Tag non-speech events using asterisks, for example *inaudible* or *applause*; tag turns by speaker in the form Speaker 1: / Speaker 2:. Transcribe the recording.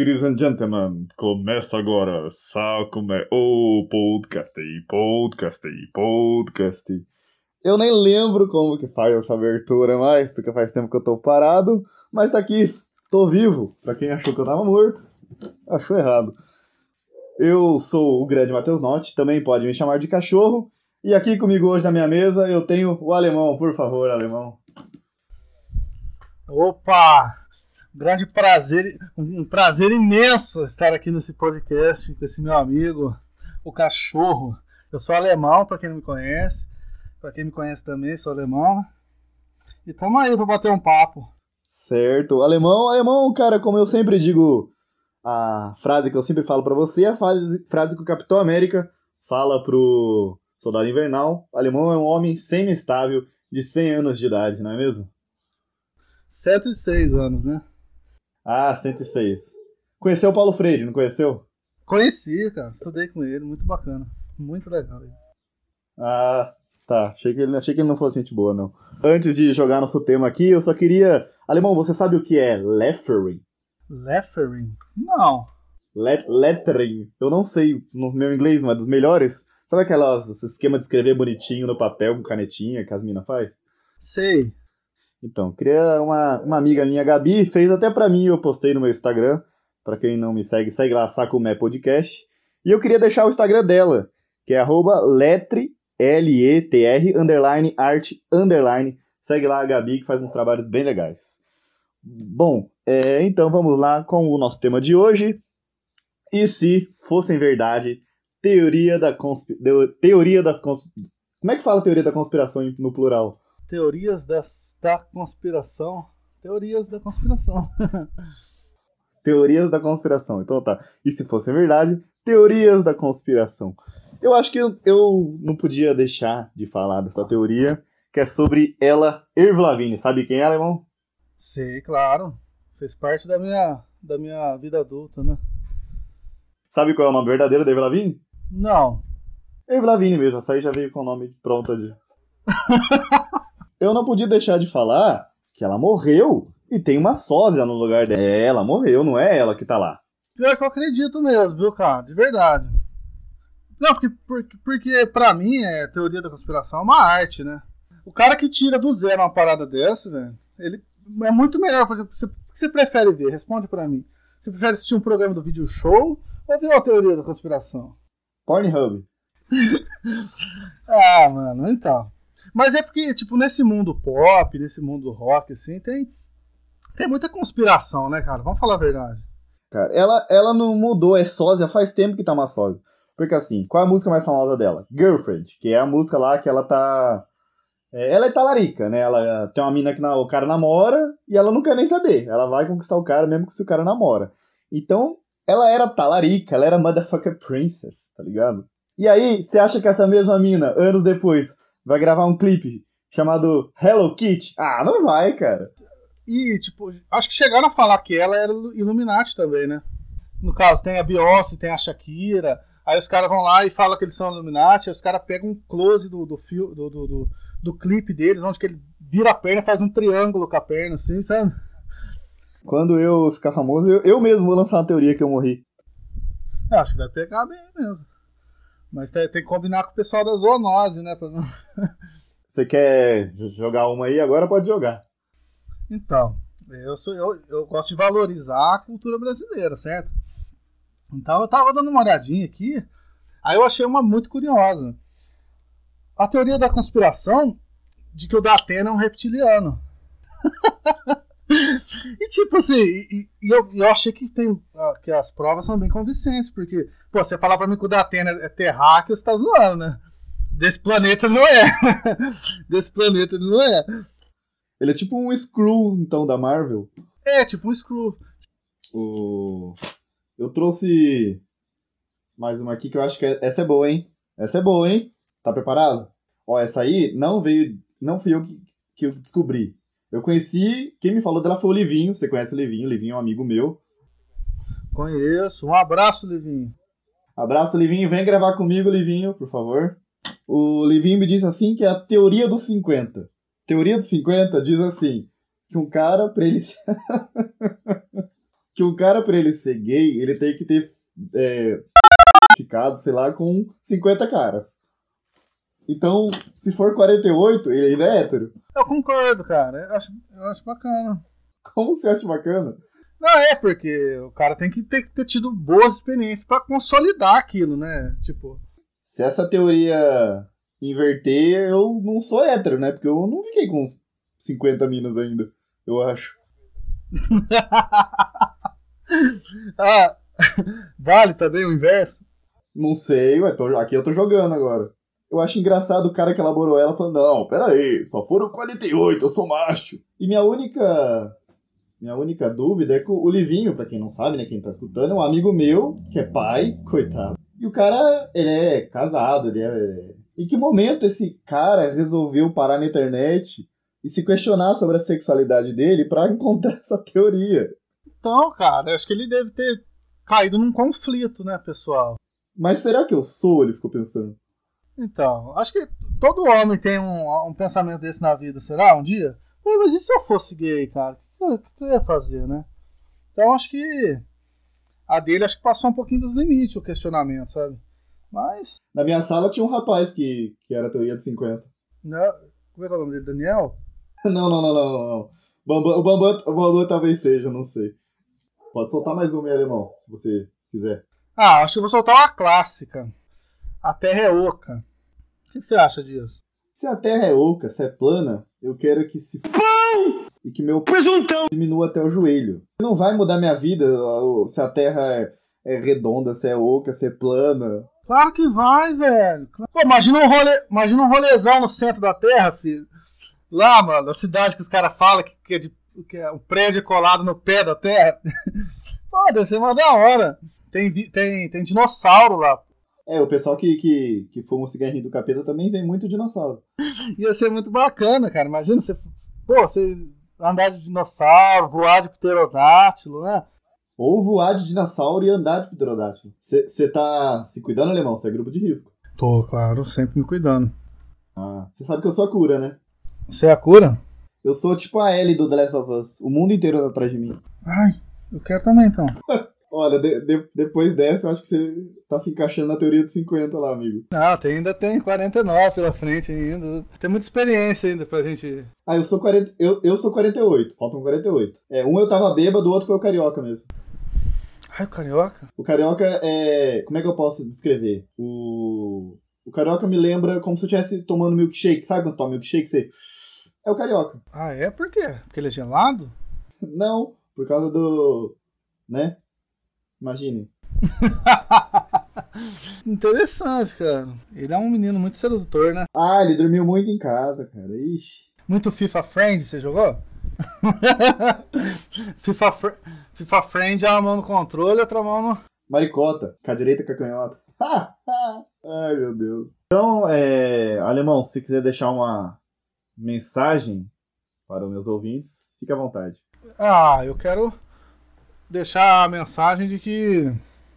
Speaker 1: Ladies and gentlemen, começa agora, sabe como é? O podcast, podcast, podcast. Eu nem lembro como que faz essa abertura mais, porque faz tempo que eu tô parado, mas tá aqui, tô vivo. Pra quem achou que eu tava morto, achou errado. Eu sou o grande Matheus Notti, também pode me chamar de cachorro. E aqui comigo hoje na minha mesa eu tenho o alemão, por favor, alemão.
Speaker 2: Opa! Grande prazer, um prazer imenso estar aqui nesse podcast com esse meu amigo, o cachorro. Eu sou alemão, para quem não me conhece. Para quem me conhece também, sou alemão. E tamo aí para bater um papo.
Speaker 1: Certo. Alemão, alemão, cara, como eu sempre digo, a frase que eu sempre falo para você é a frase, frase que o Capitão América fala pro Soldado Invernal. O alemão é um homem semi-estável de 100 anos de idade, não é mesmo?
Speaker 2: 106 anos, né?
Speaker 1: Ah, 106. Conheceu o Paulo Freire, não conheceu?
Speaker 2: Conheci, cara. Estudei com ele, muito bacana. Muito legal.
Speaker 1: Ah, tá. Achei que, ele, achei que ele não fosse gente boa, não. Antes de jogar nosso tema aqui, eu só queria. Alemão, você sabe o que é lettering?
Speaker 2: Lettering? Não.
Speaker 1: Let, lettering. Eu não sei, no meu inglês não é dos melhores. Sabe aquelas esquema de escrever bonitinho no papel com canetinha que as minas faz?
Speaker 2: Sei.
Speaker 1: Então, queria uma, uma amiga minha, Gabi, fez até para mim, eu postei no meu Instagram. Para quem não me segue, segue lá, Sacumé Podcast. E eu queria deixar o Instagram dela, que é letre, L-E-T-R, underline, arte, underline. Segue lá a Gabi, que faz uns trabalhos bem legais. Bom, é, então vamos lá com o nosso tema de hoje. E se fossem verdade, teoria da conspi... teoria das consp... Como é que fala teoria da conspiração no plural?
Speaker 2: Teorias das, da conspiração. Teorias da conspiração. *laughs*
Speaker 1: teorias da conspiração. Então tá. E se fosse verdade, teorias da conspiração. Eu acho que eu, eu não podia deixar de falar dessa teoria, que é sobre ela, Erv Lavigne. Sabe quem é, alemão?
Speaker 2: Sei, claro. Fez parte da minha, da minha vida adulta, né?
Speaker 1: Sabe qual é o nome verdadeiro da Erv Lavigne?
Speaker 2: Não.
Speaker 1: Erv Lavigne mesmo, essa aí já veio com o nome pronto de. *laughs* eu não podia deixar de falar que ela morreu e tem uma sósia no lugar dela. É, ela morreu, não é ela que tá lá.
Speaker 2: Pior que eu acredito mesmo, viu, cara? De verdade. Não, porque, porque, porque pra mim, é, teoria da conspiração é uma arte, né? O cara que tira do zero uma parada dessa, velho, ele é muito melhor. Por exemplo, você, o que você prefere ver? Responde pra mim. Você prefere assistir um programa do vídeo show ou ver uma teoria da conspiração?
Speaker 1: Pornhub. *laughs*
Speaker 2: ah, mano, então. Mas é porque, tipo, nesse mundo pop, nesse mundo rock, assim, tem, tem muita conspiração, né, cara? Vamos falar a verdade.
Speaker 1: Cara, ela, ela não mudou, é sósia, faz tempo que tá uma sósia. Porque assim, qual é a música mais famosa dela? Girlfriend, que é a música lá que ela tá. É, ela é talarica, né? Ela tem uma mina que na, o cara namora e ela não quer nem saber. Ela vai conquistar o cara mesmo se o cara namora. Então, ela era talarica, ela era motherfucker princess, tá ligado? E aí, você acha que essa mesma mina, anos depois, vai gravar um clipe chamado Hello Kitty. Ah, não vai, cara.
Speaker 2: E, tipo, acho que chegaram a falar que ela era Illuminati também, né? No caso, tem a Beyoncé, tem a Shakira. Aí os caras vão lá e falam que eles são Illuminati. Aí os caras pegam um close do, do, fio, do, do, do, do clipe deles, onde que ele vira a perna faz um triângulo com a perna, assim, sabe?
Speaker 1: Quando eu ficar famoso, eu, eu mesmo vou lançar uma teoria que eu morri.
Speaker 2: Eu acho que vai pegar bem mesmo. Mas tem, tem, que combinar com o pessoal da zoonose, né? Não... *laughs*
Speaker 1: Você quer jogar uma aí? Agora pode jogar.
Speaker 2: Então, eu, sou, eu, eu gosto de valorizar a cultura brasileira, certo? Então eu tava dando uma olhadinha aqui, aí eu achei uma muito curiosa. A teoria da conspiração de que o Datena é um reptiliano. *laughs* e tipo assim, e, e eu, eu achei que, tem, que as provas são bem convincentes, porque, pô, você falar pra mim que o Datena é terráqueo, você tá zoando, né? Desse planeta não é. *laughs* Desse planeta não é.
Speaker 1: Ele é tipo um Screw, então, da Marvel.
Speaker 2: É, tipo um Screw.
Speaker 1: O... Eu trouxe mais uma aqui que eu acho que é... essa é boa, hein? Essa é boa, hein? Tá preparado? Ó, essa aí não veio. Não fui eu que, que eu descobri. Eu conheci, quem me falou dela foi o Livinho. Você conhece o Livinho? O Livinho é um amigo meu.
Speaker 2: Conheço. Um abraço, Livinho.
Speaker 1: Abraço, Livinho. Vem gravar comigo, Livinho, por favor. O Livinho me disse assim que é a teoria dos 50. Teoria dos 50 diz assim: que um cara, pra ele. *laughs* que o cara, pra ele ser gay, ele tem que ter é, ficado, sei lá, com 50 caras. Então, se for 48, ele ainda é hétero.
Speaker 2: Eu concordo, cara. Eu acho, eu acho bacana.
Speaker 1: Como você acha bacana?
Speaker 2: Não, é, porque o cara tem que ter, ter tido boas experiências pra consolidar aquilo, né? Tipo.
Speaker 1: Se essa teoria inverter, eu não sou hétero, né? Porque eu não fiquei com 50 minas ainda, eu acho. *laughs*
Speaker 2: ah, *laughs* vale também o inverso?
Speaker 1: Não sei, ué, tô, aqui eu tô jogando agora. Eu acho engraçado o cara que elaborou ela falando, não, peraí, só foram 48, eu sou macho. E minha única minha única dúvida é que o Livinho, pra quem não sabe, né, quem tá escutando, é um amigo meu, que é pai, coitado. E o cara, ele é casado, ele é... Em que momento esse cara resolveu parar na internet e se questionar sobre a sexualidade dele para encontrar *laughs* essa teoria?
Speaker 2: Então, cara, acho que ele deve ter caído num conflito, né, pessoal?
Speaker 1: Mas será que eu sou? Ele ficou pensando.
Speaker 2: Então, acho que todo homem tem um, um pensamento desse na vida, será? Um dia? Pô, mas e se eu fosse gay, cara? O que eu ia fazer, né? Então, acho que a dele acho que passou um pouquinho dos limites o questionamento, sabe? Mas.
Speaker 1: Na minha sala tinha um rapaz que, que era teoria de 50.
Speaker 2: Não, como é que é o nome dele? Daniel? *laughs*
Speaker 1: não, não, não, não, não. Bambam, o Bambam, o Bambam talvez seja, não sei. Pode soltar mais uma em alemão, se você quiser.
Speaker 2: Ah, acho que vou soltar uma clássica. A Terra é oca. O que você acha disso?
Speaker 1: Se a Terra é oca, se é plana, eu quero que se. Pão! E que meu presuntão diminua até o joelho. Não vai mudar minha vida se a Terra é, é redonda, se é oca, se é plana.
Speaker 2: Claro que vai, velho. Pô, imagina um, rolê, imagina um rolezão no centro da Terra, filho. Lá, mano, a cidade que os caras falam que, que, é de, que é um prédio colado no pé da Terra. *laughs* Pô, deve ser uma da hora. Tem, tem, tem dinossauro lá.
Speaker 1: É, o pessoal que, que, que fuma o cigarrinho do capeta também vem muito dinossauro. *laughs*
Speaker 2: Ia ser muito bacana, cara. Imagina você. Pô, você andar de dinossauro, voar de pterodátilo, né?
Speaker 1: Ou voar de dinossauro e andar de pterodátilo. Você tá se cuidando, alemão? Você é grupo de risco.
Speaker 2: Tô, claro, sempre me cuidando.
Speaker 1: Ah, você sabe que eu sou a cura, né?
Speaker 2: Você é a cura?
Speaker 1: Eu sou tipo a Ellie do The Last of Us. O mundo inteiro atrás de mim.
Speaker 2: Ai, eu quero também então. *laughs*
Speaker 1: Olha, de, de, depois dessa, eu acho que você tá se encaixando na teoria dos 50 lá, amigo.
Speaker 2: Ah, tem, ainda tem 49 pela frente ainda. Tem muita experiência ainda pra gente.
Speaker 1: Ah, eu sou 40. Eu, eu sou 48. Faltam 48. É, um eu tava bêbado, o outro foi o carioca mesmo.
Speaker 2: Ai, o carioca?
Speaker 1: O carioca é. Como é que eu posso descrever? O. O carioca me lembra como se eu estivesse tomando milkshake. Sabe quando toma milkshake? Você. É o carioca.
Speaker 2: Ah, é? Por quê? Porque ele é gelado?
Speaker 1: Não, por causa do. né? Imagine. *laughs*
Speaker 2: Interessante, cara. Ele é um menino muito sedutor, né?
Speaker 1: Ah, ele dormiu muito em casa, cara. Ixi.
Speaker 2: Muito FIFA Friend, você jogou? *laughs* FIFA, Fr FIFA Friend é uma mão no controle outra mão no.
Speaker 1: Maricota, com a direita com a canhota. *laughs* Ai, meu Deus. Então, é, Alemão, se quiser deixar uma mensagem para os meus ouvintes, fique à vontade.
Speaker 2: Ah, eu quero deixar a mensagem de que